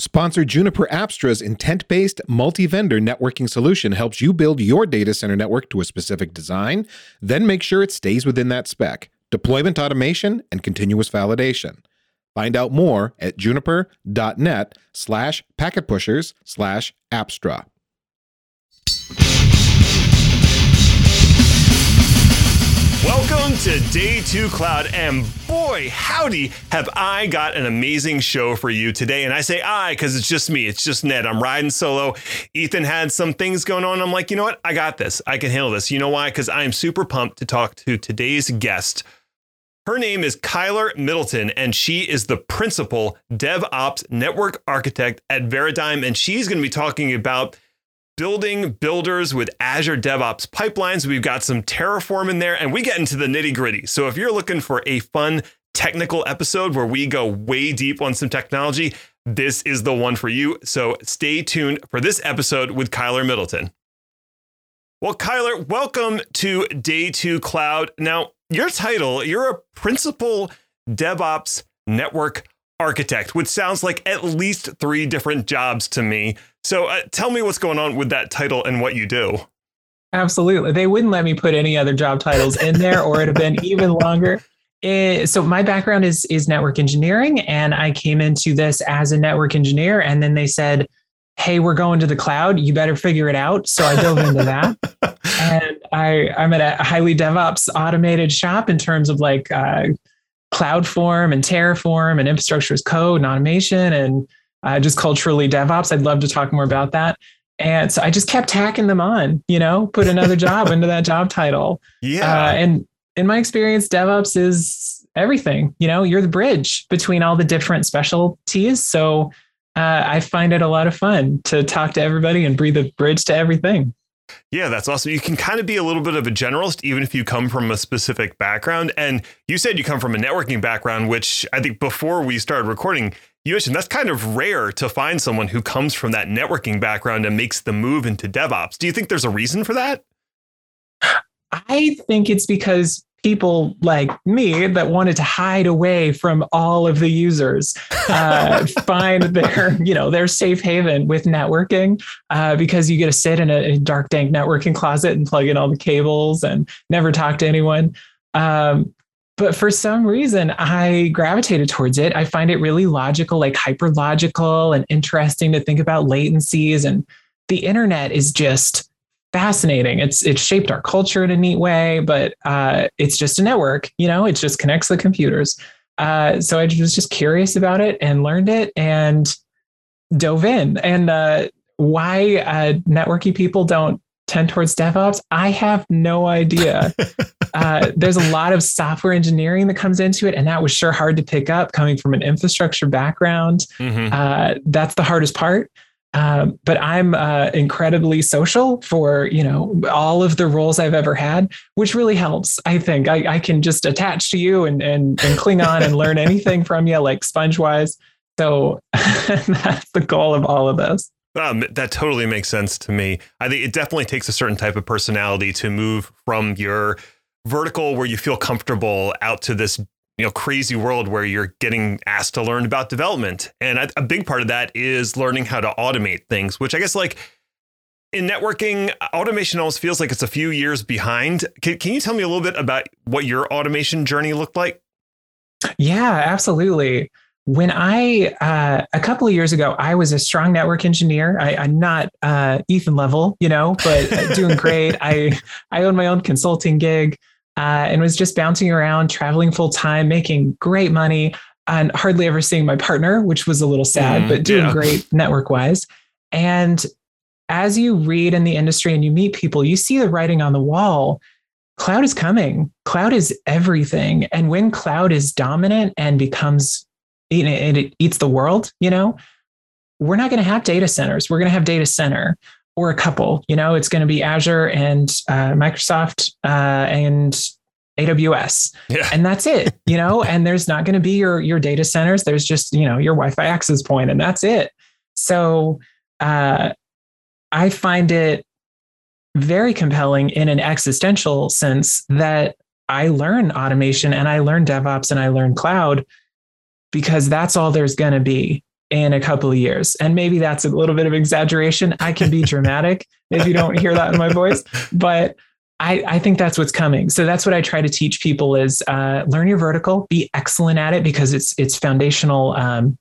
Sponsor Juniper Apstra's intent based multi vendor networking solution helps you build your data center network to a specific design, then make sure it stays within that spec, deployment automation, and continuous validation. Find out more at juniper.net slash packetpushers slash Apstra. Welcome to Day 2 Cloud, and boy, howdy, have I got an amazing show for you today. And I say I because it's just me, it's just Ned. I'm riding solo. Ethan had some things going on. I'm like, you know what? I got this. I can handle this. You know why? Because I'm super pumped to talk to today's guest. Her name is Kyler Middleton, and she is the principal DevOps network architect at Veradigm. And she's going to be talking about building builders with Azure DevOps pipelines. We've got some Terraform in there, and we get into the nitty gritty. So if you're looking for a fun technical episode where we go way deep on some technology, this is the one for you. So stay tuned for this episode with Kyler Middleton. Well, Kyler, welcome to Day 2 Cloud. Now, your title, you're a principal DevOps network architect, which sounds like at least three different jobs to me. So uh, tell me what's going on with that title and what you do. Absolutely. They wouldn't let me put any other job titles in there or it'd have been even longer. It, so my background is is network engineering and I came into this as a network engineer and then they said, "Hey, we're going to the cloud. You better figure it out." So I dove into that. and I I'm at a highly DevOps automated shop in terms of like uh, CloudForm and Terraform and infrastructure as code and automation and uh, just culturally DevOps. I'd love to talk more about that. And so I just kept tacking them on, you know, put another job into that job title. Yeah. Uh, and in my experience, DevOps is everything. You know, you're the bridge between all the different specialties. So uh, I find it a lot of fun to talk to everybody and breathe a bridge to everything. Yeah, that's awesome. You can kind of be a little bit of a generalist, even if you come from a specific background. And you said you come from a networking background, which I think before we started recording, you mentioned that's kind of rare to find someone who comes from that networking background and makes the move into DevOps. Do you think there's a reason for that? I think it's because people like me that wanted to hide away from all of the users uh, find their you know their safe haven with networking uh, because you get to sit in a, a, dark dank networking closet and plug in all the cables and never talk to anyone um, but for some reason i gravitated towards it i find it really logical like hyper logical and interesting to think about latencies and the internet is just fascinating. It's it's shaped our culture in a neat way, but uh, it's just a network. You know, it just connects the computers. Uh, so I was just curious about it and learned it and dove in. And uh, why uh, networking people don't tend towards DevOps, I have no idea. Uh, there's a lot of software engineering that comes into it, and that was sure hard to pick up coming from an infrastructure background. Mm-hmm. Uh, that's the hardest part. Um, but I'm uh, incredibly social for you know all of the roles I've ever had, which really helps. I think I, I can just attach to you and and, and cling on and learn anything from you, like sponge wise. So that's the goal of all of this. Um, that totally makes sense to me. I think it definitely takes a certain type of personality to move from your vertical where you feel comfortable out to this you know crazy world where you're getting asked to learn about development. And a, a big part of that is learning how to automate things which i guess like in networking automation almost feels like it's a few years behind. Can, can you tell me a little bit about what your automation journey looked like? Yeah absolutely when I uh, a couple of years ago, I was a strong network engineer. I, am not uh, Ethan level, you know, but doing great. I I own my own consulting gig uh, and was just bouncing around, traveling full time, making great money, and hardly ever seeing my partner, which was a little sad, mm, but doing yeah. great network wise. And as you read in the industry and you meet people, you see the writing on the wall. Cloud is coming. Cloud is everything. And when cloud is dominant and becomes, and it eats the world, you know, we're not going to have data centers. We're going to have data center or a couple. You know, it's going to be Azure and uh, Microsoft uh, and AWS, yeah. and that's it. You know, and there's not going to be your your data centers. There's just you know your Wi-Fi access point, and that's it. So uh, I find it very compelling in an existential sense that I learn automation and I learn DevOps and I learn cloud because that's all there's going to be in a couple of years. And maybe that's a little bit of exaggeration. I can be dramatic if you don't hear that in my voice, but I, I, think that's what's coming. So that's what I try to teach people is uh, learn your vertical, be excellent at it because it's it's foundational um,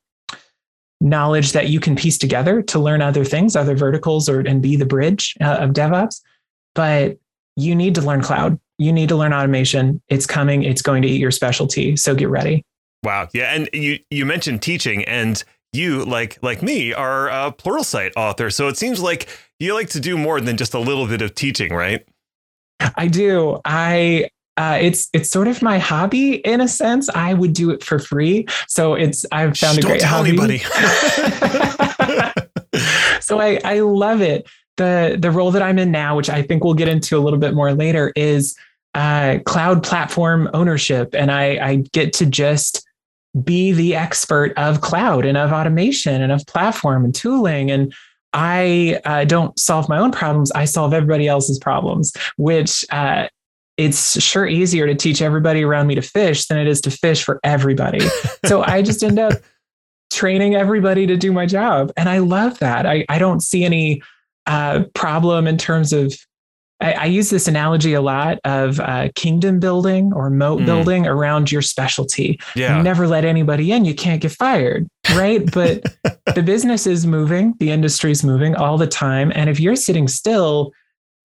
knowledge that you can piece together to learn other things, other verticals, or and be the bridge uh, of DevOps. But you need to learn cloud. You need to learn automation. It's coming. It's going to eat your specialty. So get ready. Wow. Yeah. And you you mentioned teaching, and you like like me are a Pluralsight author. So it seems like you like to do more than just a little bit of teaching, right? I do. I uh, it's it's sort of my hobby in a sense. I would do it for free, so it's I've found Shh, a great don't tell hobby. Anybody. so I I love it. the The role that I'm in now, which I think we'll get into a little bit more later, is uh, cloud platform ownership, and I I get to just be the expert of cloud and of automation and of platform and tooling and I uh, don't solve my own problems. I solve everybody else's problems, which uh, it's sure easier to teach everybody around me to fish than it is to fish for everybody. so I just end up training everybody to do my job. And I love that. I, I don't see any uh, problem in terms of I, I, use this analogy a lot of uh, kingdom building or moat mm. building around your specialty. Yeah. You never let anybody in, you can't get fired, right? But the business is moving, the industry is moving all the time. And if you're sitting still,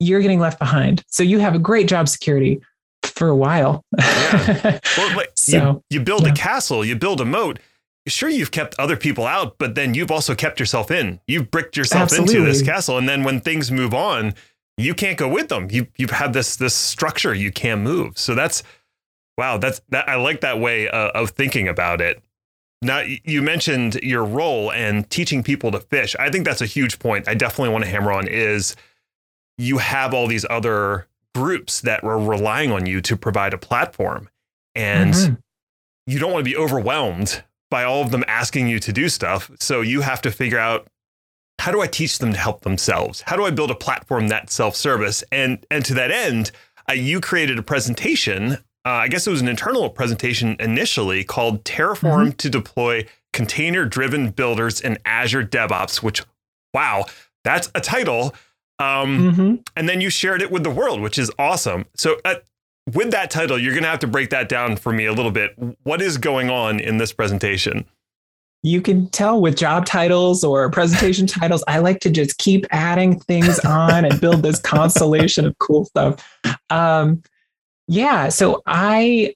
you're getting left behind. So you have a great job security for a while. yeah. Well, so, you, you build yeah. a castle, you build a moat sure you've kept other people out, but then you've also kept yourself in. You've bricked yourself Absolutely. into this castle. And then when things move on, you can't go with them. You you've had this this structure you can't move. So that's wow. That's that. I like that way uh, of thinking about it. Now you mentioned your role and teaching people to fish. I think that's a huge point. I definitely want to hammer on is you have all these other groups that were relying on you to provide a platform, and mm-hmm. you don't want to be overwhelmed by all of them asking you to do stuff. So you have to figure out how do I teach them to help themselves? How do I build a platform that self-service? And and to that end, uh, you created a presentation. Uh, I guess it was an internal presentation initially called Terraform mm-hmm. to deploy container-driven builders in Azure DevOps. Which, wow, that's a title. Um, mm-hmm. And then you shared it with the world, which is awesome. So. Uh, with that title, you're going to have to break that down for me a little bit. What is going on in this presentation? You can tell with job titles or presentation titles, I like to just keep adding things on and build this constellation of cool stuff. Um, yeah, so I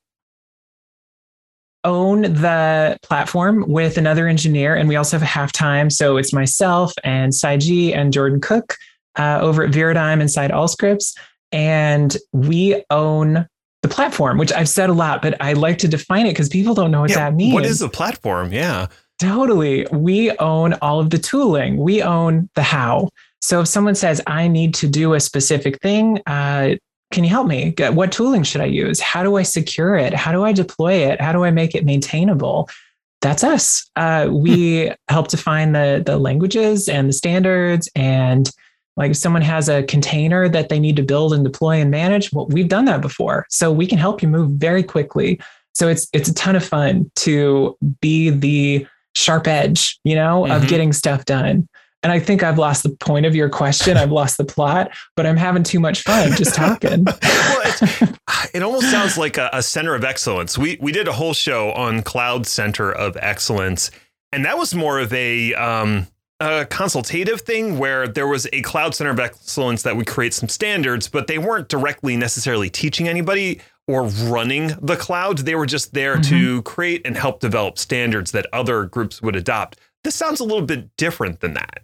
own the platform with another engineer, and we also have a halftime. So it's myself and Saiji and Jordan Cook uh, over at Veradigm inside Allscripts, and we own the platform, which I've said a lot, but I like to define it because people don't know what yeah, that means. What is the platform? Yeah. Totally. We own all of the tooling. We own the how. So if someone says, I need to do a specific thing, uh, can you help me? What tooling should I use? How do I secure it? How do I deploy it? How do I make it maintainable? That's us. Uh, we help define the the languages and the standards. And like if someone has a container that they need to build and deploy and manage, well, we've done that before. So we can help you move very quickly. So it's it's a ton of fun to be the sharp edge, you know, mm-hmm. of getting stuff done. And I think I've lost the point of your question. I've lost the plot, but I'm having too much fun just talking. well, it almost sounds like a, a, center of excellence. We we did a whole show on Cloud Center of Excellence, and that was more of a um, a consultative thing where there was a Cloud Center of Excellence that would create some standards, but they weren't directly necessarily teaching anybody or running the cloud. They were just there mm-hmm. to create and help develop standards that other groups would adopt. This sounds a little bit different than that.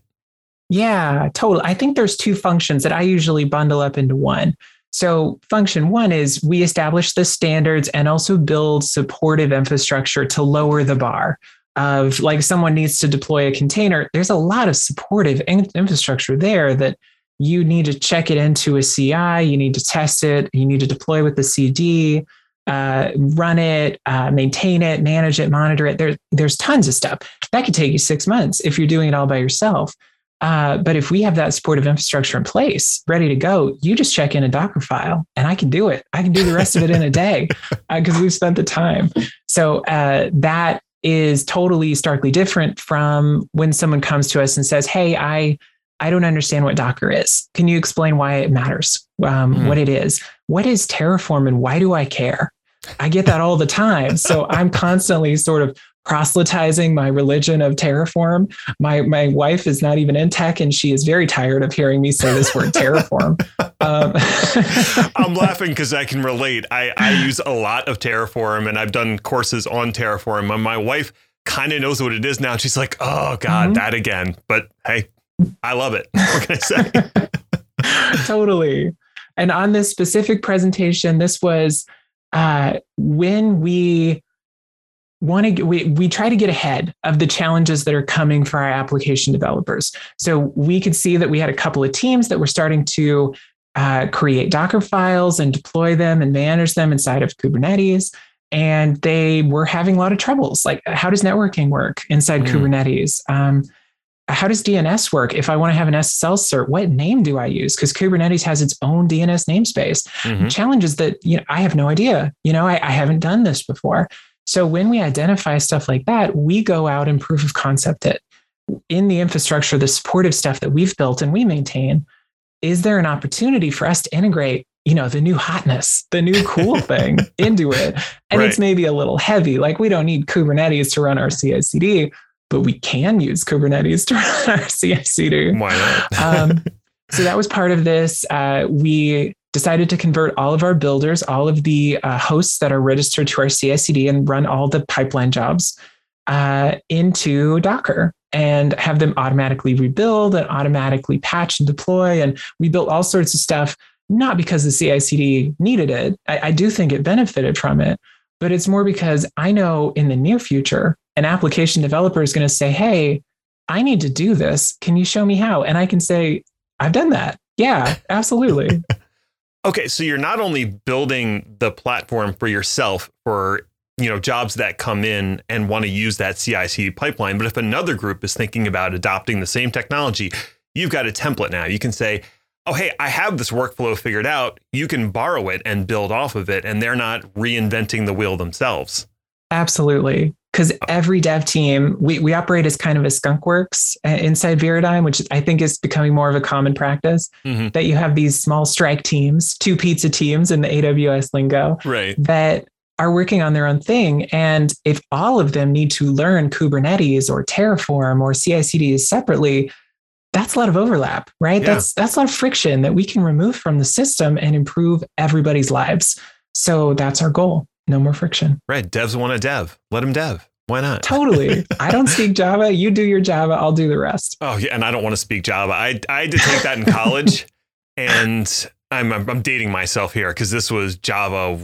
Yeah, totally. I think there's two functions that I usually bundle up into one. So, function one is we establish the standards and also build supportive infrastructure to lower the bar of like someone needs to deploy a container. There's a lot of supportive in- infrastructure there that you need to check it into a CI, you need to test it, you need to deploy with the CD, uh, run it, uh, maintain it, manage it, monitor it. There, there's tons of stuff that could take you six months if you're doing it all by yourself. Uh, but if we have that supportive infrastructure in place, ready to go, you just check in a Docker file, and I can do it. I can do the rest of it in a day because uh, we've spent the time. So uh, that is totally starkly different from when someone comes to us and says, Hey, I I don't understand what Docker is. Can you explain why it matters? Um, mm. What it is? What is Terraform and why do I care? I get that all the time. So I'm constantly sort of proselytizing my religion of Terraform. My my wife is not even in tech, and she is very tired of hearing me say this word Terraform. Um, I'm laughing because I can relate. I, I use a lot of Terraform, and I've done courses on Terraform. And my wife kind of knows what it is now. She's like, "Oh God, mm-hmm. that again." But hey, I love it. What can I say? totally. And on this specific presentation, this was uh, when we want to we, we try to get ahead of the challenges that are coming for our application developers so we could see that we had a couple of teams that were starting to uh, create docker files and deploy them and manage them inside of kubernetes and they were having a lot of troubles like how does networking work inside mm. kubernetes um, how does DNS work? If I want to have an SSL cert, what name do I use? Because Kubernetes has its own DNS namespace. Mm-hmm. Challenges that you know I have no idea. You know, I, I haven't done this before. So when we identify stuff like that, we go out and proof of concept it in the infrastructure, the supportive stuff that we've built and we maintain. Is there an opportunity for us to integrate, you know, the new hotness, the new cool thing into it? And right. it's maybe a little heavy. Like we don't need Kubernetes to run our CI/CD, but we can use Kubernetes to run our CI/CD. Why not? um, so that was part of this. Uh, we decided to convert all of our builders, all of the uh, hosts that are registered to our CI/CD and run all the pipeline jobs uh, into Docker and have them automatically rebuild and automatically patch and deploy. And we built all sorts of stuff, not because the CI/CD needed it. I, I do think it benefited from it, but it's more because I know in the near future, an application developer is going to say, "Hey." I need to do this. Can you show me how? And I can say, I've done that. Yeah, absolutely. Okay, so you're not only building the platform for yourself for you know jobs that come in and want to use that CI/CD pipeline, but if another group is thinking about adopting the same technology, you've got a template now. You can say, "Oh, hey, I have this workflow figured out. You can borrow it and build off of it," and they're not reinventing the wheel themselves. Absolutely because every dev team we, we operate as kind of a skunk works uh, inside Veradigm, which I think is becoming more of a common practice. Mm-hmm. That you have these small strike teams, two pizza teams in the AWS lingo, right? That are working on their own thing. And if all of them need to learn Kubernetes or Terraform or CI/CD separately, that's a lot of overlap, right? Yeah. That's that's a lot of friction that we can remove from the system and improve everybody's lives. So that's our goal no more friction. Right. Devs want a dev. Let them dev. Why not? Totally. I don't speak Java. You do your Java. I'll do the rest. Oh yeah, and I don't want to speak Java. I I had to take that in college, and I'm I'm dating myself here because this was Java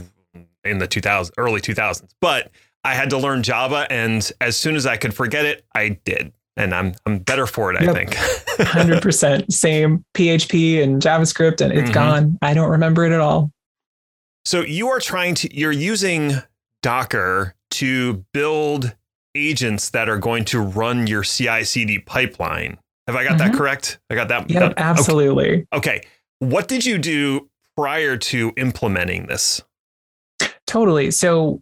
in the 2000 early 2000s. But I had to learn Java, and as soon as I could forget it, I did, and I'm I'm better for it. Yep. I think. Hundred percent same PHP and JavaScript, and it's mm-hmm. gone. I don't remember it at all. So you are trying to, you're using Docker to build agents that are going to run your CI CD pipeline. Have I got mm-hmm. that correct? I got that. Yeah, absolutely. Okay. okay. What did you do prior to implementing this? Totally. So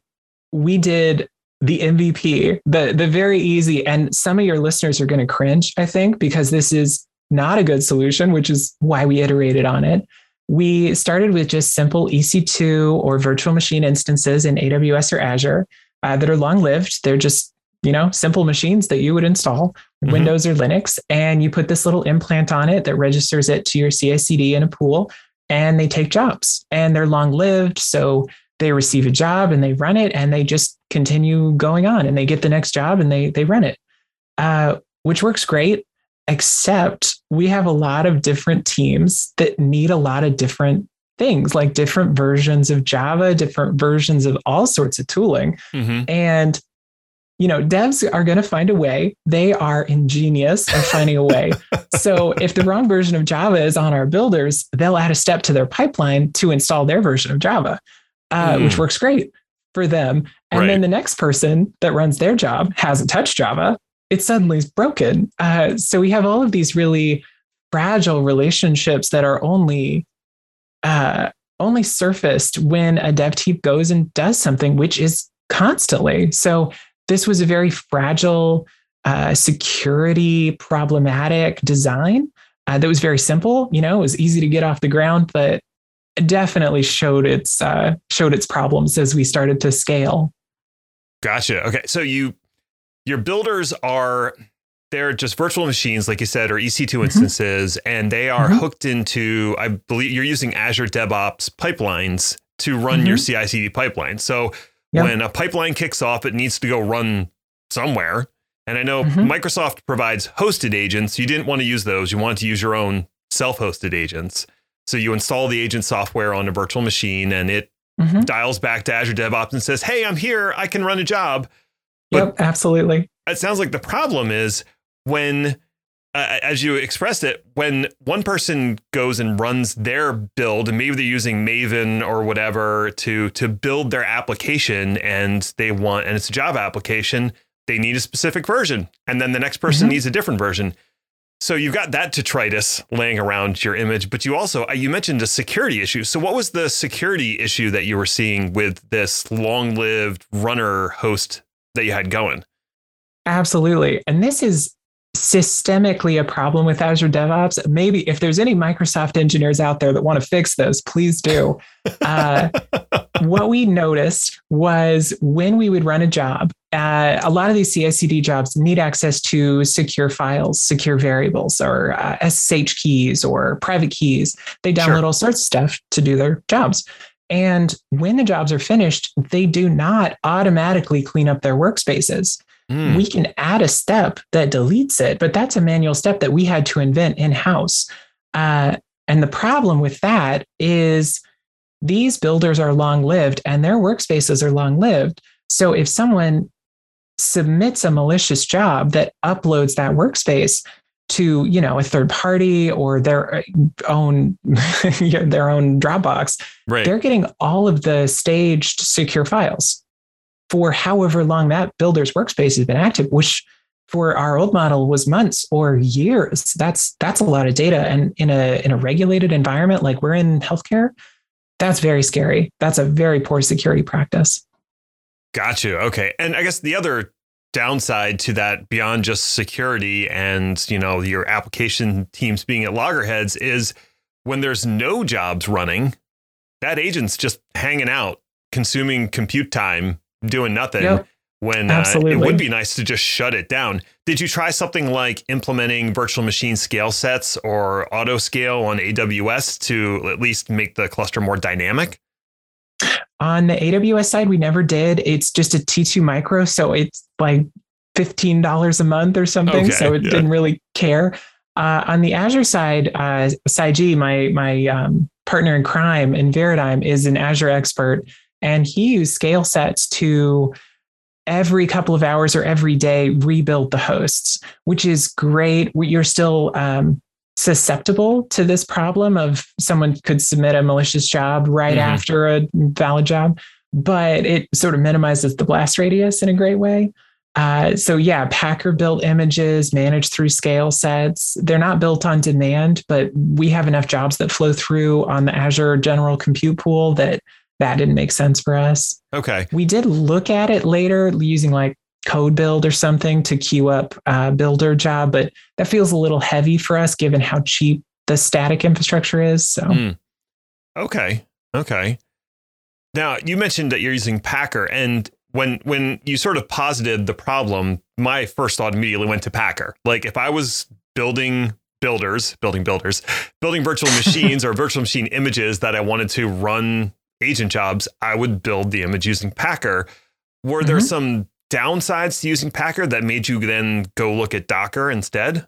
we did the MVP, the the very easy, and some of your listeners are going to cringe, I think, because this is not a good solution, which is why we iterated on it we started with just simple EC2 or virtual machine instances in AWS or Azure uh, that are long lived. They're just you know simple machines that you would install mm-hmm. Windows or Linux, and you put this little implant on it that registers it to your CI/CD in a pool, and they take jobs, and they're long lived. So they receive a job and they run it, and they just continue going on, and they get the next job and they they run it, uh, which works great except we have a lot of different teams that need a lot of different things like different versions of java different versions of all sorts of tooling mm-hmm. and you know devs are going to find a way they are ingenious at finding a way so if the wrong version of java is on our builders they'll add a step to their pipeline to install their version of java uh, mm. which works great for them and right. then the next person that runs their job hasn't touched java it suddenly is broken. Uh, so we have all of these really fragile relationships that are only uh, only surfaced when a dev team goes and does something, which is constantly. So this was a very fragile, uh, security problematic design uh, that was very simple. You know, it was easy to get off the ground, but definitely showed its uh, showed its problems as we started to scale. Gotcha. Okay, so you your builders are they're just virtual machines, like you said, or EC2 mm-hmm. instances, and they are mm-hmm. hooked into, I believe you're using Azure DevOps pipelines to run mm-hmm. your CI CD pipeline. So yep. when a pipeline kicks off, it needs to go run somewhere. And I know mm-hmm. Microsoft provides hosted agents. You didn't want to use those. You wanted to use your own self hosted agents. So you install the agent software on a virtual machine and it mm-hmm. dials back to Azure DevOps and says, Hey, I'm here. I can run a job. But yep, absolutely. It sounds like the problem is when uh, as you expressed it, when one person goes and runs their build, and maybe they're using Maven or whatever to to build their application, and they want, and it's a Java application, they need a specific version, and then the next person mm-hmm. needs a different version. So you've got that detritus laying around your image, but you also uh, you mentioned a security issue. So what was the security issue that you were seeing with this long-lived runner host that you had going? Absolutely, and this is systemically a problem with Azure DevOps. Maybe if there's any Microsoft engineers out there that want to fix this, please do. Uh, what we noticed was when we would run a job, uh, a lot of these CI/CD jobs need access to secure files, secure variables, or uh, SSH keys or private keys. They download sure. all sorts of stuff to do their jobs. And when the jobs are finished, they do not automatically clean up their workspaces. Mm. We can add a step that deletes it, but that's a manual step that we had to invent in house. Uh, and the problem with that is these builders are long lived and their workspaces are long lived. So if someone submits a malicious job that uploads that workspace to you know a third party or their uh, own their own dropbox right. they're getting all of the staged secure files for however long that builder's workspace has been active, which for our old model was months or years. That's that's a lot of data. And in a in a regulated environment like we're in healthcare, that's very scary. That's a very poor security practice. Got you. Okay. And I guess the other downside to that beyond just security and you know your application teams being at loggerheads is when there's no jobs running that agent's just hanging out consuming compute time doing nothing yep. when uh, it would be nice to just shut it down. Did you try something like implementing virtual machine scale sets or auto scale on AWS to at least make the cluster more dynamic? On the AWS side, we never did. It's just a T2 micro. So it's like $15 a month or something. Okay, so it yeah. didn't really care. Uh, on the Azure side, uh, Saiji, my my um, partner in crime in Veradigm, is an Azure expert, and he used scale sets to every couple of hours or every day rebuild the hosts, which is great. You're still um, susceptible to this problem of someone could submit a malicious job right mm-hmm. after a valid job, but it sort of minimizes the blast radius in a great way. Uh, so yeah, Packer built images managed through scale sets. They're not built on demand, but we have enough jobs that flow through on the Azure General Compute Pool that that didn't make sense for us. Okay. We did look at it later using like CodeBuild or something to queue up a builder job, but that feels a little heavy for us given how cheap the static infrastructure is. So, mm. okay. Okay. Now, you mentioned that you're using Packer and when when you sort of posited the problem, my first thought immediately went to Packer. Like if I was building builders, building builders, building virtual machines or virtual machine images that I wanted to run agent jobs, I would build the image using Packer. Were mm-hmm. there some downsides to using Packer that made you then go look at Docker instead?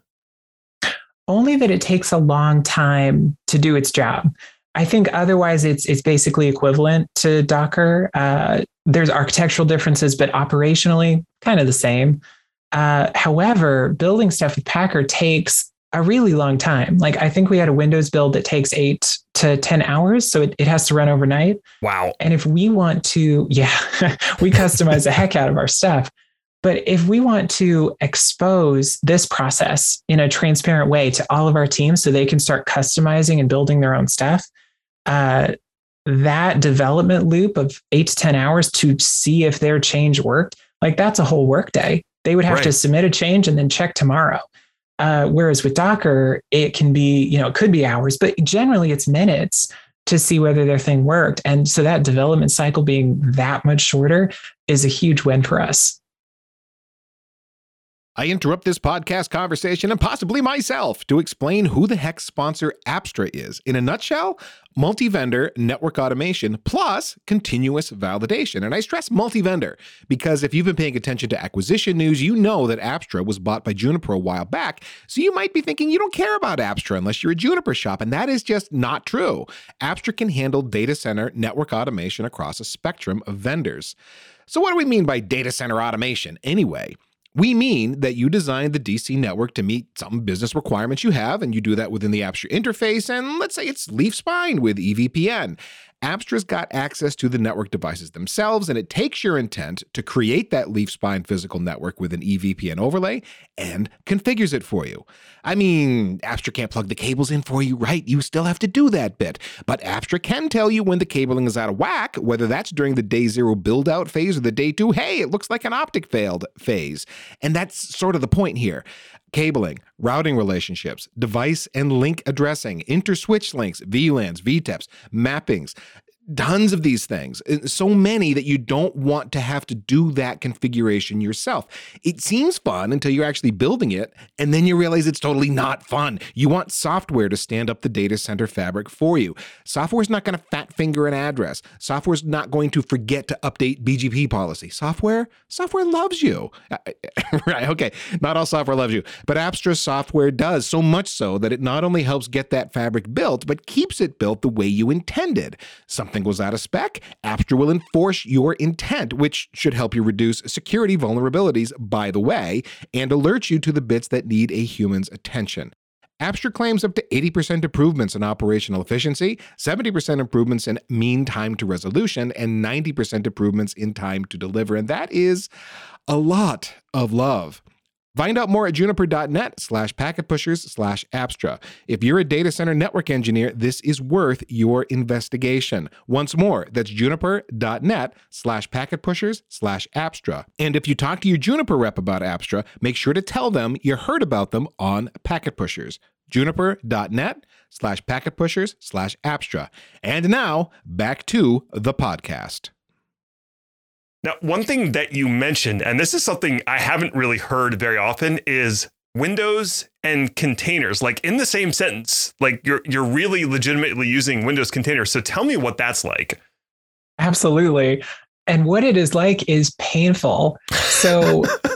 Only that it takes a long time to do its job. I think otherwise it's it's basically equivalent to Docker. Uh, there's architectural differences, but operationally kind of the same. Uh, however, building stuff with Packer takes a really long time. Like I think we had a Windows build that takes eight to 10 hours. So it, it has to run overnight. Wow. And if we want to, yeah, we customize the heck out of our stuff. But if we want to expose this process in a transparent way to all of our teams so they can start customizing and building their own stuff, uh, that development loop of eight to 10 hours to see if their change worked like that's a whole workday. They would have Right. to submit a change and then check tomorrow. Uh, whereas with Docker, it can be, you know, it could be hours, but generally it's minutes to see whether their thing worked. And so that development cycle being that much shorter is a huge win for us. I interrupt this podcast conversation and possibly myself to explain who the heck sponsor Apstra is. In a nutshell, multi vendor network automation plus continuous validation. And I stress multi vendor because if you've been paying attention to acquisition news, you know that Apstra was bought by Juniper a while back. So you might be thinking you don't care about Apstra unless you're a Juniper shop. And that is just not true. Apstra can handle data center network automation across a spectrum of vendors. So, what do we mean by data center automation anyway? We mean that you design the DC network to meet some business requirements you have, and you do that within the Apstra interface, and let's say it's leaf spine with EVPN. Apstra's got access to the network devices themselves, and it takes your intent to create that leaf spine physical network with an EVPN overlay and configures it for you. I mean, Apstra can't plug the cables in for you, right? You still have to do that bit. But Apstra can tell you when the cabling is out of whack, whether that's during the day zero build out phase or the day two, hey, it looks like an optic failed phase. And that's sort of the point here. Cabling, routing relationships, device and link addressing, inter-switch links, VLANs, VTEPs, mappings, tons of these things. Uh, So many that you don't want to have to do that configuration yourself. It seems fun until you're actually building it, and then you realize it's totally not fun. You want software to stand up the data center fabric for you. Software's not going to fat finger an address. Software's not going to forget to update BGP policy. Software, software loves you. Right, okay. Not all software loves you, but Apstra software does, so much so that it not only helps get that fabric built, but keeps it built the way you intended. Something goes out of spec, Apstra will enforce your intent, which should help you reduce security vulnerabilities, by the way, and alert you to the bits that need a human's attention. Apstra claims up to 80% improvements in operational efficiency, 70% improvements in mean time to resolution, and 90% improvements in time to deliver. And that is a lot of love. Find out more at juniper.net slash packet pushers slash Apstra. If you're a data center network engineer, this is worth your investigation. Once more, that's juniper.net slash packet pushers slash Apstra. And if you talk to your Juniper rep about Apstra, make sure to tell them you heard about them on Packet Pushers. Juniper.net slash packet pushers slash Apstra. And now back to the podcast. Now, one thing that you mentioned, and this is something I haven't really heard very often, is Windows and containers, like in the same sentence. Like you're you're really legitimately using Windows containers. So tell me what that's like. Absolutely. And what it is like is painful. So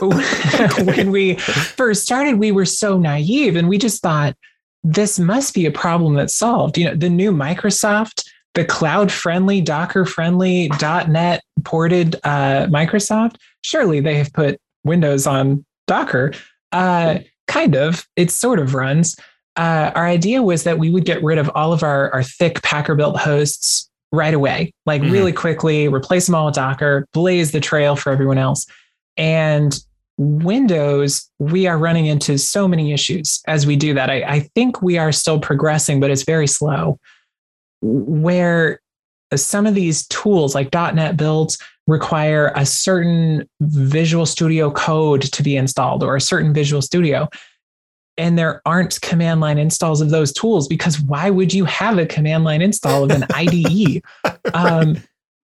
when we first started, we were so naive and we just thought this must be a problem that's solved. You know, the new Microsoft, the cloud friendly, Docker friendly, .NET ported uh, Microsoft, surely they have put Windows on Docker. Uh, kind of, it sort of runs. Uh, our idea was that we would get rid of all of our, our thick Packer built hosts right away, like Mhm. really quickly, replace them all with Docker, blaze the trail for everyone else. And Windows, we are running into so many issues as we do that. I, I think we are still progressing, but it's very slow. Where some of these tools like .NET builds require a certain Visual Studio code to be installed or a certain Visual Studio. And there aren't command line installs of those tools because why would you have a command line install of an IDE? um,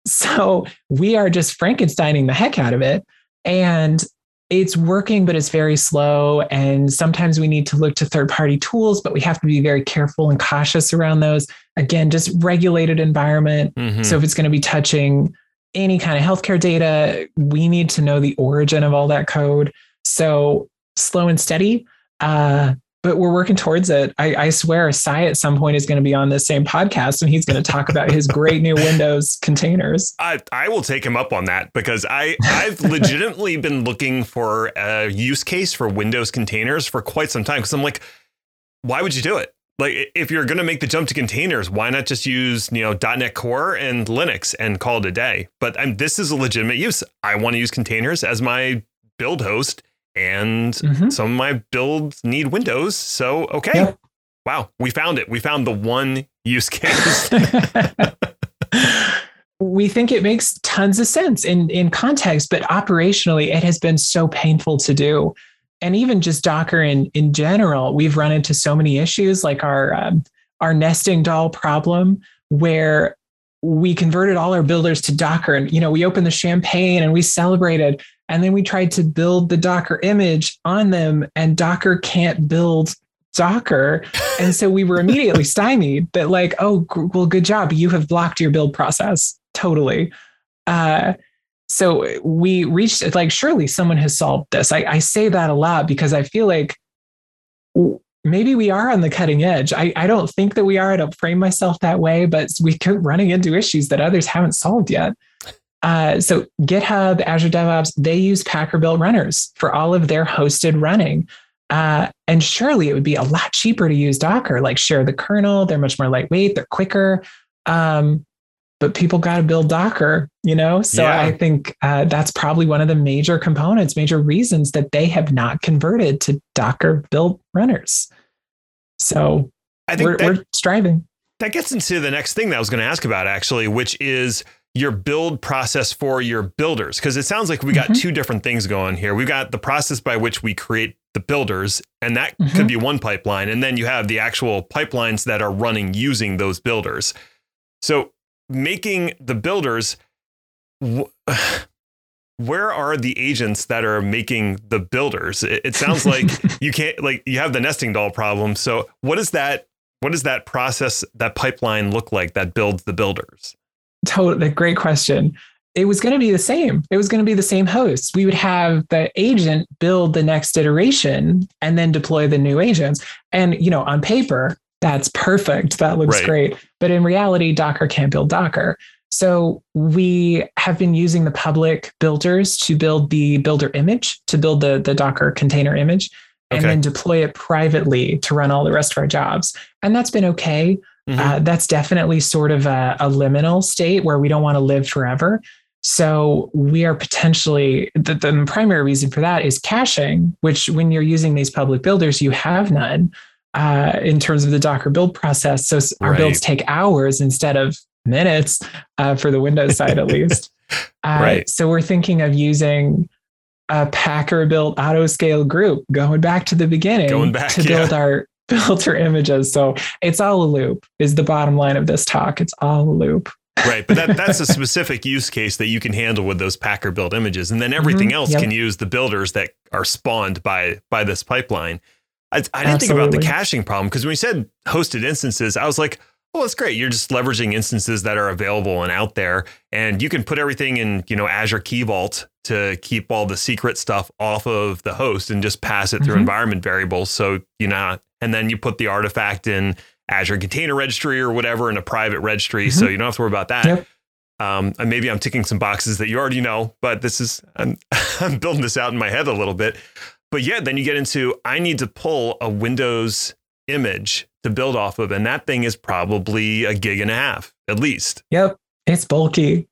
so we are just Frankensteining the heck out of it. And it's working, but it's very slow. And sometimes we need to look to third party tools, but we have to be very careful and cautious around those. Again, just regulated environment. Mhm. So if it's going to be touching any kind of healthcare data, we need to know the origin of all that code. So slow and steady. Uh, but we're working towards it. I, I swear, Sai at some point is going to be on this same podcast and he's going to talk about his great new Windows containers. I, I will take him up on that because I, I've legitimately been looking for a use case for Windows containers for quite some time because I'm like, why would you do it? Like, if you're going to make the jump to containers, why not just use, you know, .NET Core and Linux and call it a day? But um, this is a legitimate use. I want to use containers as my build host, and Mhm. some of my builds need Windows. So, okay. Yep. Wow, we found it. We found the one use case. we think it makes tons of sense in in context, but operationally, it has been so painful to do. And even just Docker in in general, we've run into so many issues, like our um, our nesting doll problem, where we converted all our builders to Docker, and you know we opened the champagne and we celebrated, and then we tried to build the Docker image on them, and Docker can't build Docker. And so we were immediately stymied that, like, oh, well, good job. You have blocked your build process totally. Uh, so we reached like surely someone has solved this. I, I say that a lot because I feel like maybe we are on the cutting edge. I, I don't think that we are. I don't frame myself that way, but we keep running into issues that others haven't solved yet. Uh, so GitHub, Azure DevOps, they use Packer built runners for all of their hosted running. Uh, and surely it would be a lot cheaper to use Docker, like share the kernel. They're much more lightweight, they're quicker. Um, but people got to build Docker, you know? So yeah. I think uh, that's probably one of the major components, major reasons that they have not converted to Docker built runners. So I think we're, that, we're striving. That gets into the next thing that I was going to ask about, actually, which is your build process for your builders. Because it sounds like we got mm-hmm. two different things going here. We've got the process by which we create the builders, and that mm-hmm. could be one pipeline. And then you have the actual pipelines that are running using those builders. So making the builders where are the agents that are making the builders it, it sounds like you can't like you have the nesting doll problem so what is that what does that process that pipeline look like that builds the builders totally great question it was going to be the same it was going to be the same host we would have the agent build the next iteration and then deploy the new agents and you know on paper that's perfect. That looks right. great. But in reality, Docker can't build Docker. So we have been using the public builders to build the builder image, to build the, the Docker container image, and okay. then deploy it privately to run all the rest of our jobs. And that's been okay. Mm-hmm. Uh, that's definitely sort of a, a liminal state where we don't want to live forever. So we are potentially the, the primary reason for that is caching, which when you're using these public builders, you have none uh, in terms of the Docker build process. So our right. builds take hours instead of minutes uh, for the Windows side, at least. Uh, right. So we're thinking of using a Packer built auto scale group, going back to the beginning back, to build yeah. our filter images. So it's all a loop, is the bottom line of this talk. It's all a loop. right. But that, that's a specific use case that you can handle with those Packer build images. And then everything mm-hmm. else yep. can use the builders that are spawned by by this pipeline. I, I didn't Absolutely. think about the caching problem because when you said hosted instances, I was like, oh, that's great. You're just leveraging instances that are available and out there, and you can put everything in, you know, Azure Key Vault to keep all the secret stuff off of the host and just pass it through mm-hmm. environment variables. So you know, and then you put the artifact in Azure Container Registry or whatever in a private registry, mm-hmm. so you don't have to worry about that. Yep. Um, and maybe I'm ticking some boxes that you already know, but this is I'm, I'm building this out in my head a little bit. But yeah, then you get into I need to pull a Windows image to build off of, and that thing is probably a gig and a half at least. Yep, it's bulky.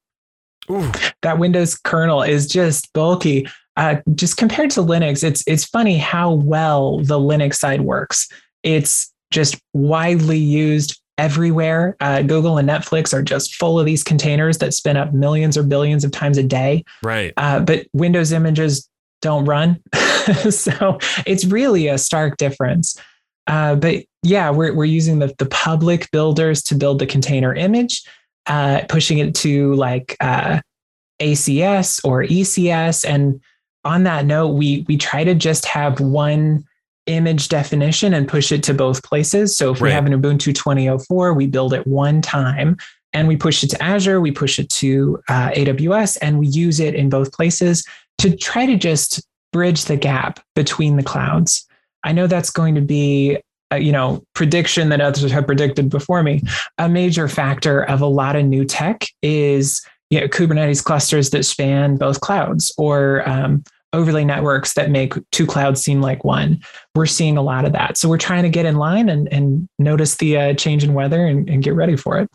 Ooh. That Windows kernel is just bulky. Uh, just compared to Linux, it's it's funny how well the Linux side works. It's just widely used everywhere. Uh, Google and Netflix are just full of these containers that spin up millions or billions of times a day. Right. Uh, but Windows images don't run. so it's really a stark difference. Uh, but yeah, we're, we're using the, the public builders to build the container image, uh, pushing it to like uh, ACS or ECS. And on that note, we we try to just have one image definition and push it to both places. So if right. we have an Ubuntu 2004, we build it one time and we push it to Azure, we push it to uh, AWS, and we use it in both places to try to just bridge the gap between the clouds. I know that's going to be you know prediction that others have predicted before me. A major factor of a lot of new tech is you know, Kubernetes clusters that span both clouds or um, overlay networks that make two clouds seem like one. We're seeing a lot of that. So we're trying to get in line and, and notice the uh, change in weather and, and, get ready for it.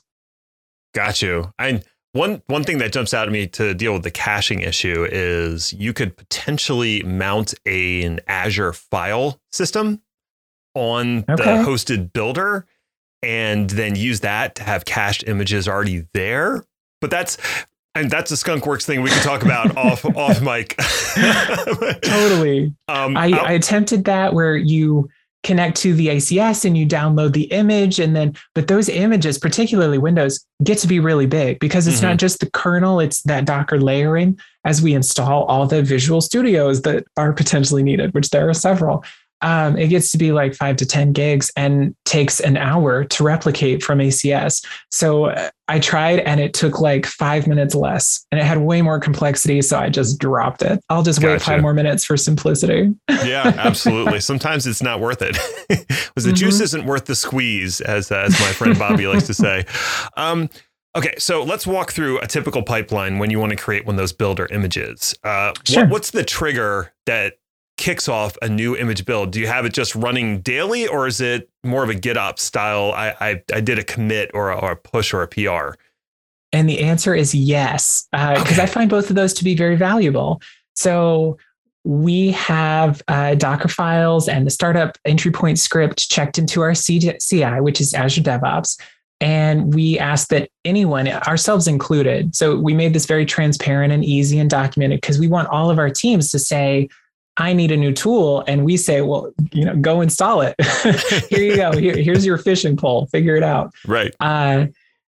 Got you. I one one thing that jumps out at me to deal with the caching issue is you could potentially mount a, an Azure file system on okay. the hosted builder and then use that to have cached images already there. but that's and that's a skunkworks thing we can talk about off off mic. totally. Um, I, I attempted that where you connect to the ACS and you download the image and then but those images particularly windows get to be really big because it's mm-hmm. not just the kernel it's that docker layering as we install all the visual studios that are potentially needed which there are several um, it gets to be like five to 10 gigs and takes an hour to replicate from ACS. So uh, I tried and it took like five minutes less and it had way more complexity. So I just dropped it. I'll just gotcha. wait five more minutes for simplicity. yeah, absolutely. Sometimes it's not worth it. Because the mm-hmm. juice isn't worth the squeeze, as, as my friend Bobby likes to say. Um, Okay, so let's walk through a typical pipeline when you want to create one of those builder images. Uh, sure. what, what's the trigger that kicks off a new image build? Do you have it just running daily, or is it more of a GitOps style? I I, I did a commit or a, or a, push or a PR. And the answer is yes, because uh, okay. I find both of those to be very valuable. So we have uh, Docker files and the startup entry point script checked into our CI, which is Azure DevOps. And we ask that anyone, ourselves included, so we made this very transparent and easy and documented because we want all of our teams to say, I need a new tool. And we say, well, you know, go install it. Here you go. Here, here's your fishing pole. Figure it out. Right. Uh,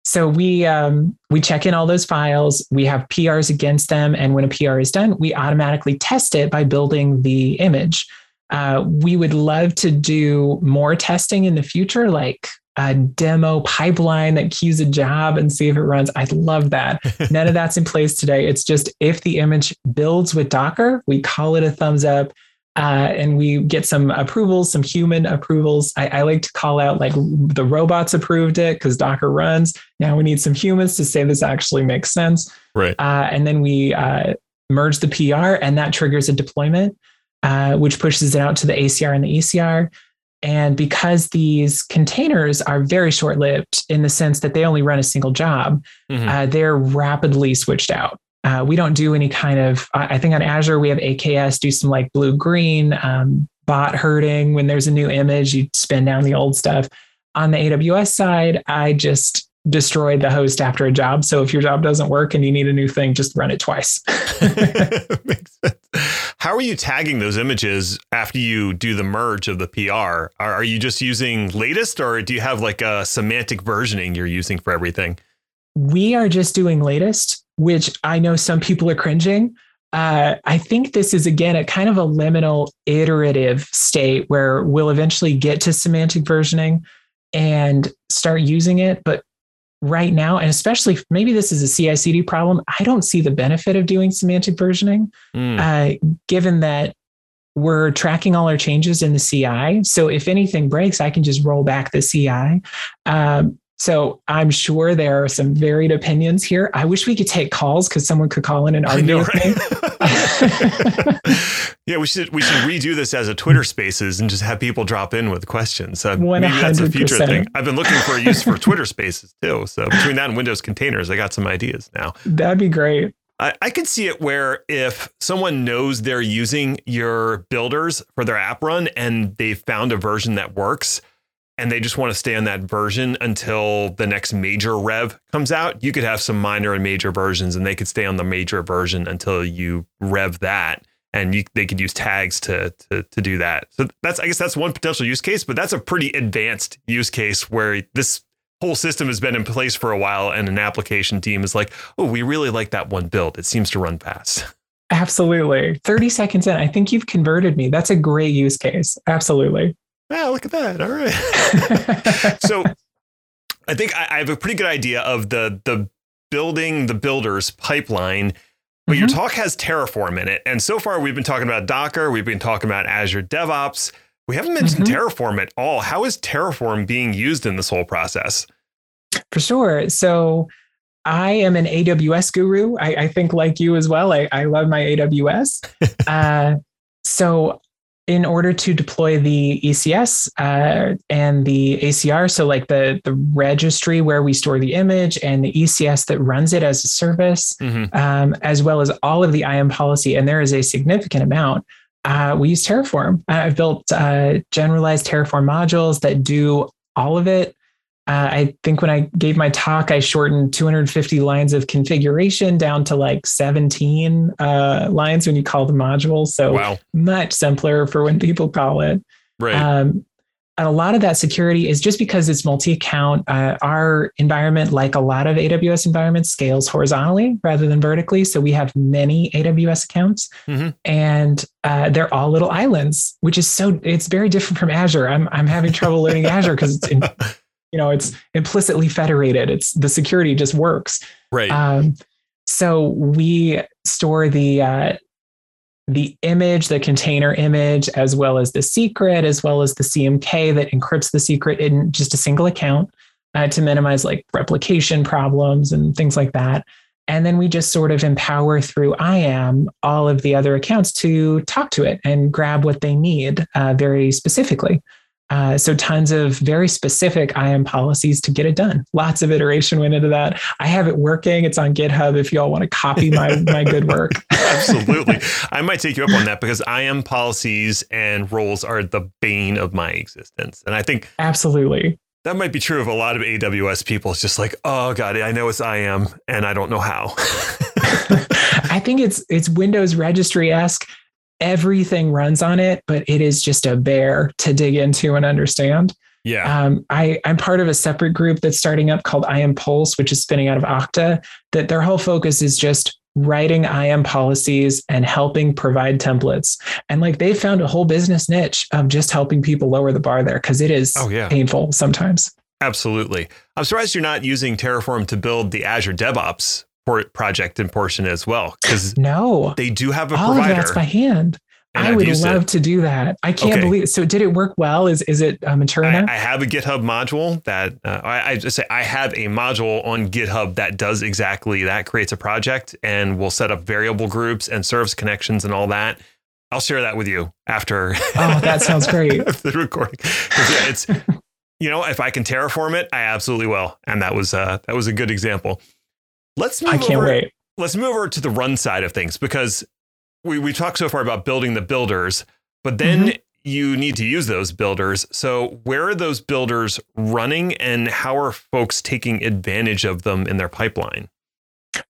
so we um, we check in all those files. We have PRs against them, and when a PR is done, we automatically test it by building the image. Uh, we would love to do more testing in the future, like a demo pipeline that queues a job and see if it runs. I love that. None of that's in place today. It's just if the image builds with Docker, we call it a thumbs up. Uh, and we get some approvals, some human approvals. I, I like to call out like the robots approved it because Docker runs. Now we need some humans to say this actually makes sense. Right. Uh, and then we uh, merge the PR, and that triggers a deployment, uh, which pushes it out to the ACR and the ECR. And because these containers are very short lived in the sense that they only run a single job, mm-hmm. uh, they're rapidly switched out. Uh, we don't do any kind of, I think on Azure, we have AKS do some like blue green um, bot herding. When there's a new image, you spin down the old stuff. On the AWS side, I just destroyed the host after a job. So if your job doesn't work and you need a new thing, just run it twice. Makes sense. How are you tagging those images after you do the merge of the PR? Are, are you just using latest or do you have like a semantic versioning you're using for everything? We are just doing latest, which I know some people are cringing. Uh, I think this is again a kind of a liminal iterative state where we'll eventually get to semantic versioning and start using it. But right now, and especially maybe this is a CI CD problem, I don't see the benefit of doing semantic versioning, mm. uh, given that we're tracking all our changes in the CI. So if anything breaks, I can just roll back the CI. Um, so I'm sure there are some varied opinions here. I wish we could take calls because someone could call in and argue know, with right? me. yeah, we should we should redo this as a Twitter Spaces and just have people drop in with questions. Uh, maybe that's a future thing. I've been looking for a use for Twitter Spaces too. So between that and Windows containers, I got some ideas now. That'd be great. I, I could see it where if someone knows they're using your builders for their app run and they found a version that works and they just want to stay on that version until the next major rev comes out, you could have some minor and major versions, and they could stay on the major version until you rev that, and you, they could use tags to, to to do that. So that's I guess that's one potential use case, but that's a pretty advanced use case where this whole system has been in place for a while, and an application team is like, oh, we really like that one build. It seems to run fast. Absolutely. 30 seconds in, I think you've converted me. That's a great use case. Absolutely. Yeah, look at that. All right. so I think I, I, have a pretty good idea of the the building the builders pipeline. But mm-hmm. your talk has Terraform in it. And so far we've been talking about Docker, we've been talking about Azure DevOps. We haven't mentioned mm-hmm. Terraform at all. How is Terraform being used in this whole process? For sure. So I am an AWS guru. I, I think, like you as well, I, I love my AWS. uh, so in order to deploy the ECS uh, and the ECR, so like the the registry where we store the image and the ECS that runs it as a service, mm-hmm. um, as well as all of the IAM policy, and there is a significant amount. Uh, we use Terraform. I've built uh, generalized Terraform modules that do all of it. Uh, I think when I gave my talk, I shortened 250 lines of configuration down to like 17 uh, lines when you call the module. So Wow. much simpler for when people call it. Right. Um, and a lot of that security is just because it's multi-account. Uh, our environment, like a lot of AWS environments, scales horizontally rather than vertically. So we have many AWS accounts, Mhm. and uh, they're all little islands, which is so. It's very different from Azure. I'm I'm having trouble learning Azure because it's in, you know it's implicitly federated. It's the security just works. right. Um, so we store the uh, the image, the container image, as well as the secret, as well as the CMK that encrypts the secret in just a single account uh, to minimize like replication problems and things like that. And then we just sort of empower through IAM all of the other accounts to talk to it and grab what they need uh, very specifically. Uh, so tons of very specific IAM policies to get it done. Lots of iteration went into that. I have it working. It's on GitHub if y'all want to copy my my good work. Absolutely. I might take you up on that because IAM policies and roles are the bane of my existence. And I think Absolutely. that might be true of a lot of AWS people. It's just like, oh God, I know it's IAM and I don't know how. I think it's it's Windows registry esque. Everything runs on it, but it is just a bear to dig into and understand. yeah. Um, I, I'm part of a separate group that's starting up called IAM Pulse, which is spinning out of Okta. That their whole focus is just writing IAM policies and helping provide templates. And like they found a whole business niche of just helping people lower the bar there because it is Oh, yeah. painful sometimes. Absolutely. I'm surprised you're not using Terraform to build the Azure DevOps project and portion as well, because No, they do have a all of that's by hand. and I I've would love it. to do that. I can't Okay. believe. So did it work well? Is is it uh, mature I, enough? I have a GitHub module that uh, I, I just say I have a module on GitHub that does exactly that. Creates a project and will set up variable groups and service connections and all that. I'll share that with you after. Oh, that sounds great. the recording. yeah, it's you know if I can terraform it, I absolutely will, and that was uh, that was a good example. Let's move I can't over, wait. Let's move over to the run side of things because we we talked so far about building the builders, but then Mm-hmm. you need to use those builders. So where are those builders running, and how are folks taking advantage of them in their pipeline?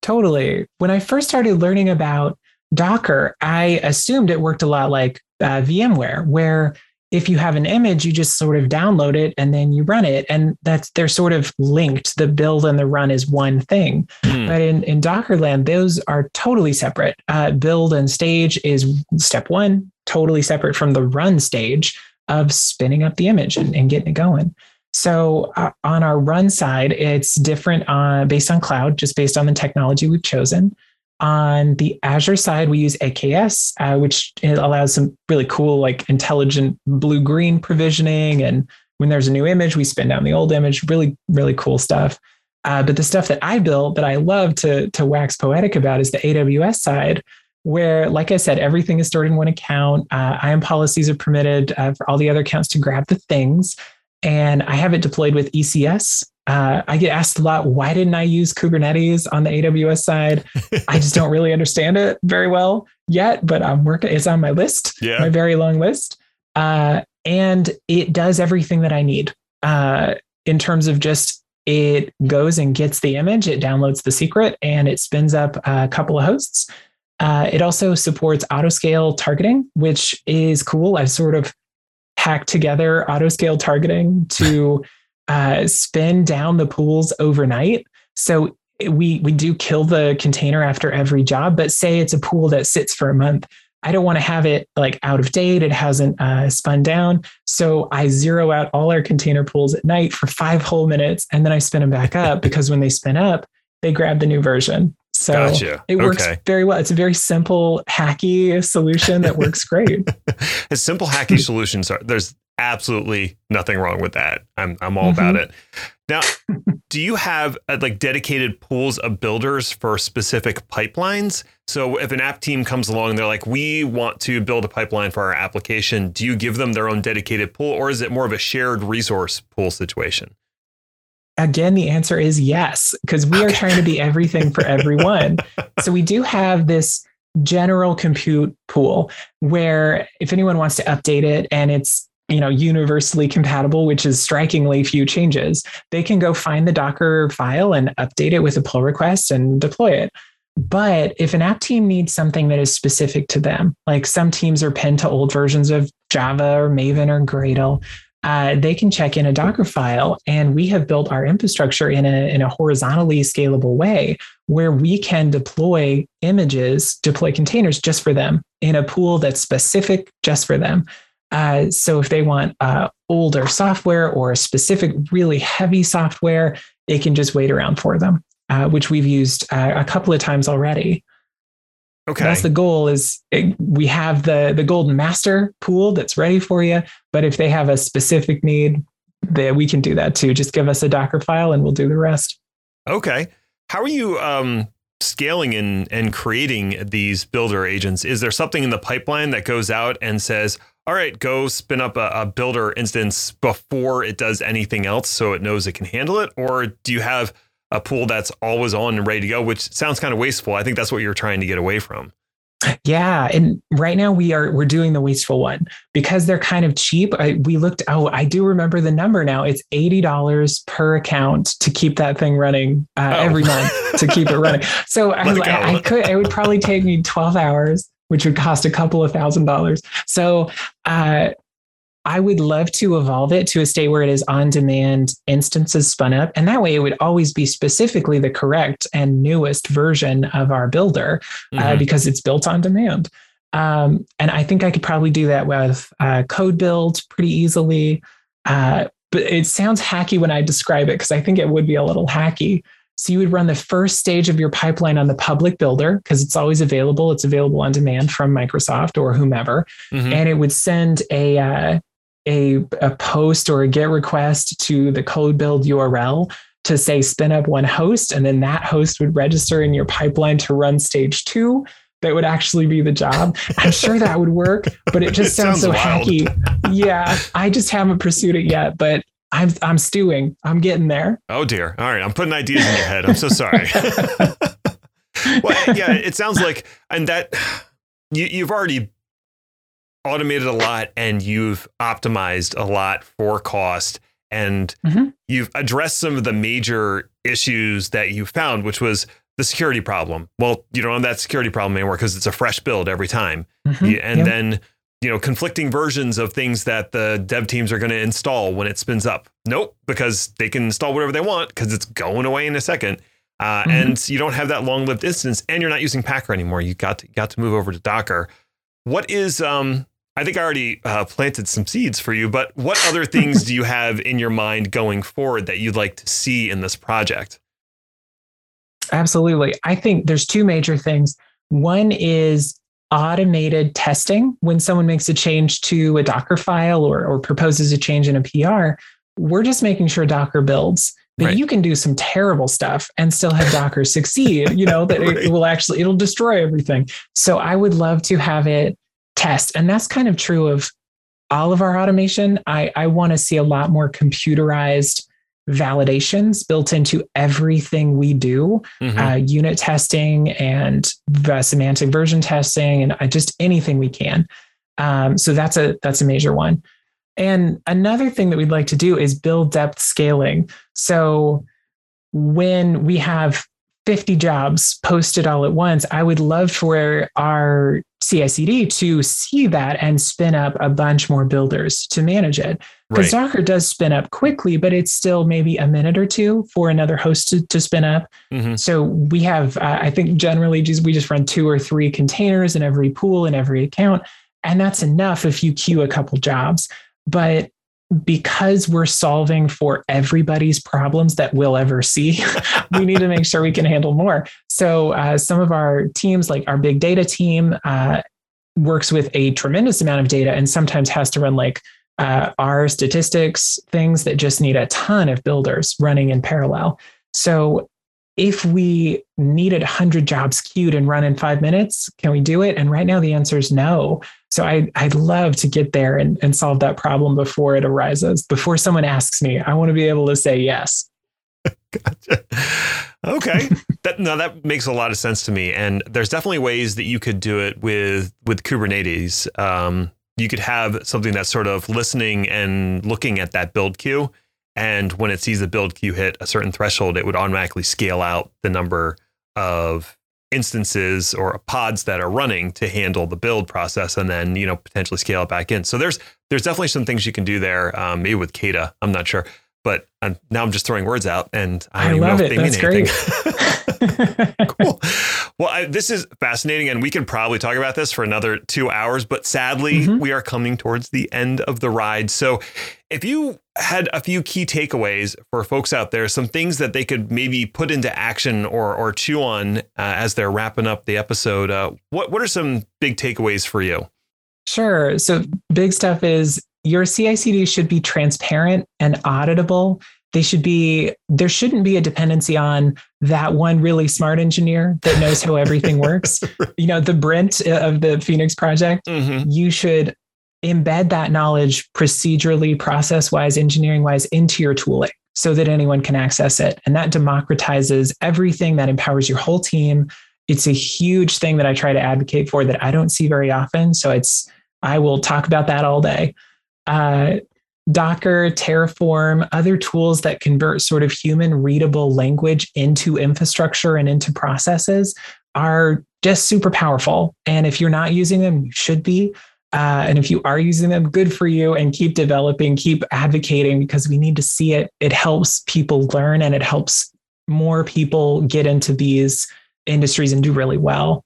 Totally. When I first started learning about Docker, I assumed it worked a lot like uh, VMware, where if you have an image, you just sort of download it and then you run it, and that's they're sort of linked. The build and the run is one thing. Hmm. But in, in Docker land, those are totally separate. Uh, build and stage is step one, totally separate from the run stage of spinning up the image and, and getting it going. So uh, on our run side, it's different uh, based on cloud, just based on the technology we've chosen. On the Azure side, we use AKS, uh, which allows some really cool, like intelligent blue green provisioning. And when there's a new image, we spin down the old image. Really, really cool stuff. Uh, but the stuff that I built that I love to, to wax poetic about is the AWS side, where, like I said, everything is stored in one account. Uh, IAM policies are permitted uh, for all the other accounts to grab the things. And I have it deployed with ECS. Uh, I get asked a lot, why didn't I use Kubernetes on the AWS side? I just don't really understand it very well yet, but I'm working, it's on my list, Yeah. my very long list. Uh, and it does everything that I need uh, in terms of just it goes and gets the image, it downloads the secret, and it spins up a couple of hosts. Uh, it also supports autoscale targeting, which is cool. I've sort of hacked together autoscale targeting to uh, spin down the pools overnight. So we we do kill the container after every job, but say it's a pool that sits for a month. I don't want to have it like out of date. It hasn't uh, spun down. So I zero out all our container pools at night for five whole minutes, and then I spin them back up because when they spin up, they grab the new version. So Gotcha. it works Okay. very well. It's a very simple, hacky solution that works great. As simple hacky solutions are there's absolutely nothing wrong with that. I'm I'm all about it. Now, do you have uh, like dedicated pools of builders for specific pipelines? So if an app team comes along, they're like, "We want to build a pipeline for our application." Do you give them their own dedicated pool, or is it more of a shared resource pool situation? Again, the answer is yes, because we are trying to be everything for everyone. so we do have this general compute pool where if anyone wants to update it and it's you know universally compatible which is strikingly few changes they can go find the docker file and update it with a pull request and deploy it. But if an app team needs something that is specific to them like some teams are pinned to old versions of java or maven or gradle uh, they can check in a docker file and we have built our infrastructure in a, in a horizontally scalable way where we can deploy images deploy containers just for them in a pool that's specific just for them uh, so if they want uh, older software or a specific really heavy software, they can just wait around for them, uh, which we've used uh, a couple of times already. Okay. That's the goal is it, we have the, the golden master pool that's ready for you. But if they have a specific need, that we can do that too. Just give us a Docker file and we'll do the rest. Okay. How are you um, scaling and, and creating these builder agents? Is there something in the pipeline that goes out and says, all right, go spin up a, a, builder instance before it does anything else so it knows it can handle it? Or do you have a pool that's always on and ready to go, which sounds kind of wasteful? I think that's what you're trying to get away from. Yeah, and right now we are we're doing the wasteful one because they're kind of cheap. I, we looked. Oh, I do remember the number now. It's eighty dollars per account to keep that thing running uh, oh. every month to keep it running. So I, I, I could. It would probably take me twelve hours which would cost a couple of thousand dollars. So uh, I would love to evolve it to a state where it is on demand instances spun up. And that way it would always be specifically the correct and newest version of our builder uh, mm-hmm. uh, because it's built on demand. Um, and I think I could probably do that with uh, CodeBuild pretty easily. Uh, but it sounds hacky when I describe it because I think it would be a little hacky. So you would run the first stage of your pipeline on the public builder because it's always available. It's available on demand from Microsoft or whomever, mm-hmm. and it would send a uh, a a post or a GET request to the CodeBuild URL to say spin up one host, and then that host would register in your pipeline to run stage two. That would actually be the job. I'm sure that would work, but it just it sounds, sounds, so wild. hacky. Yeah, I just haven't pursued it yet, but I'm I'm stewing. I'm getting there. Oh dear. All right, I'm putting ideas in your head. I'm so sorry. well, yeah, it sounds like and that you you've already automated a lot and you've optimized a lot for cost and mm-hmm. you've addressed some of the major issues that you found, which was the security problem. Well, you don't have that security problem anymore because it's a fresh build every time. Mm-hmm. and yep. then you know, conflicting versions of things that the dev teams are going to install when it spins up. Nope, because they can install whatever they want because it's going away in a second. Uh, mm-hmm. And you don't have that long-lived instance, and you're not using Packer anymore. You got to, got to move over to Docker. What is? Um, I think I already uh, planted some seeds for you, but what other things do you have in your mind going forward that you'd like to see in this project? Absolutely. I think there's two major things. One is automated testing when someone makes a change to a Docker file or, or proposes a change in a PR. We're just making sure Docker builds that right. you can do some terrible stuff and still have Docker succeed, you know, that right. it will actually, it'll destroy everything. So I would love to have it test. And that's kind of true of all of our automation. I, I want to see a lot more computerized validations built into everything we do mm-hmm. uh, unit testing and semantic version testing and uh, just anything we can. Um, so that's a that's a major one. And another thing that we'd like to do is build depth scaling. So when we have 50 jobs posted all at once, I would love for our CICD to see that and spin up a bunch more builders to manage it. Because right. Docker does spin up quickly, but it's still maybe a minute or two for another host to, to spin up. Mm-hmm. So we have, uh, I think generally just, we just run two or three containers in every pool in every account. And that's enough if you queue a couple jobs. But because we're solving for everybody's problems that we'll ever see, we need to make sure we can handle more. So, uh, some of our teams, like our big data team, uh, works with a tremendous amount of data and sometimes has to run like uh, our statistics things that just need a ton of builders running in parallel. So, if we needed 100 jobs queued and run in five minutes, can we do it? And right now, the answer is no. So I, I'd love to get there and, and solve that problem before it arises, before someone asks me. I want to be able to say yes. gotcha. Okay. that no, that makes a lot of sense to me. And there's definitely ways that you could do it with with Kubernetes. Um, you could have something that's sort of listening and looking at that build queue. And when it sees the build queue hit a certain threshold, it would automatically scale out the number of instances or pods that are running to handle the build process and then you know potentially scale it back in. So there's there's definitely some things you can do there um, maybe with KEDA i'm not sure. But I'm, now i'm just throwing words out and i, don't I love know it. if they That's mean anything. Cool. Well I, this is fascinating and we could probably talk about this for another two hours but sadly Mhm. we are coming towards the end of the ride. So if you had a few key takeaways for folks out there, some things that they could maybe put into action or or chew on uh, as they're wrapping up the episode, uh, what what are some big takeaways for you? Sure. So big stuff is your CICD should be transparent and auditable. They should be there shouldn't be a dependency on that one really smart engineer that knows how everything works. You know, the Brent of the Phoenix project, Mm-hmm. you should embed that knowledge procedurally, process wise, engineering wise into your tooling so that anyone can access it. And that democratizes everything that empowers your whole team. It's a huge thing that I try to advocate for that I don't see very often. So it's, I will talk about that all day. Uh, Docker, Terraform, other tools that convert sort of human readable language into infrastructure and into processes are just super powerful. And if you're not using them, you should be. Uh, and if you are using them, good for you and keep developing, keep advocating because we need to see it. It helps people learn and it helps more people get into these industries and do really well.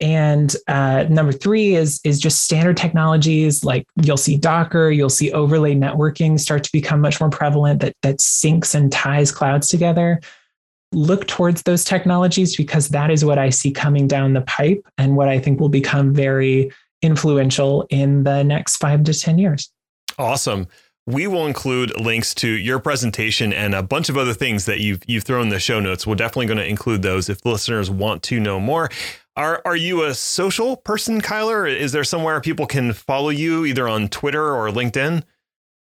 And uh, number three is is just standard technologies like you'll see Docker, you'll see overlay networking start to become much more prevalent that that syncs and ties clouds together. Look towards those technologies because that is what I see coming down the pipe and what I think will become very influential in the next five to ten years. Awesome. We will include links to your presentation and a bunch of other things that you've you've thrown in the show notes. We're definitely going to include those if listeners want to know more. Are are you a social person, Kyler? Is there somewhere people can follow you either on Twitter or LinkedIn?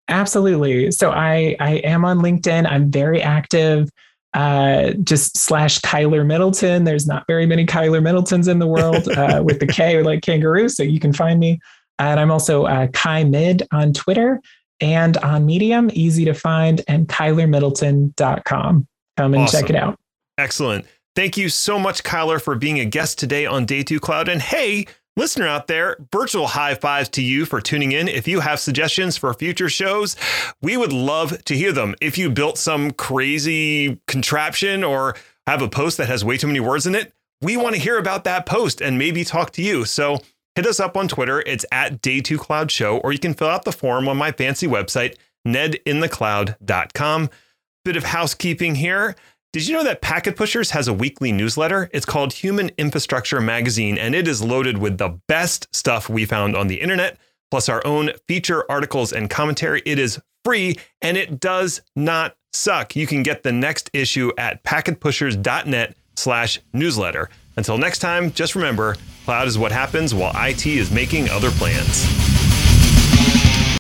Absolutely. So I I am on LinkedIn. I'm very active. Uh, just slash Kyler Middleton. There's not very many Kyler Middletons in the world uh, with the K like kangaroo, so you can find me. And I'm also uh, KyMidd on Twitter and on Medium, easy to find, and KylerMiddleton.com. Come and check it out. Excellent. Thank you so much, Kyler, for being a guest today on Day 2 Cloud. And hey, listener out there, virtual high fives to you for tuning in. If you have suggestions for future shows, we would love to hear them. If you built some crazy contraption or have a post that has way too many words in it, we want to hear about that post and maybe talk to you. So hit us up on Twitter. It's at Day 2 Cloud Show, or you can fill out the form on my fancy website, nedinthecloud.com. Bit of housekeeping here. Did you know that Packet Pushers has a weekly newsletter? It's called Human Infrastructure Magazine, and it is loaded with the best stuff we found on the internet, plus our own feature articles and commentary. It is free and it does not suck. You can get the next issue at packetpushers.net slash newsletter. Until next time, just remember, cloud is what happens while IT is making other plans.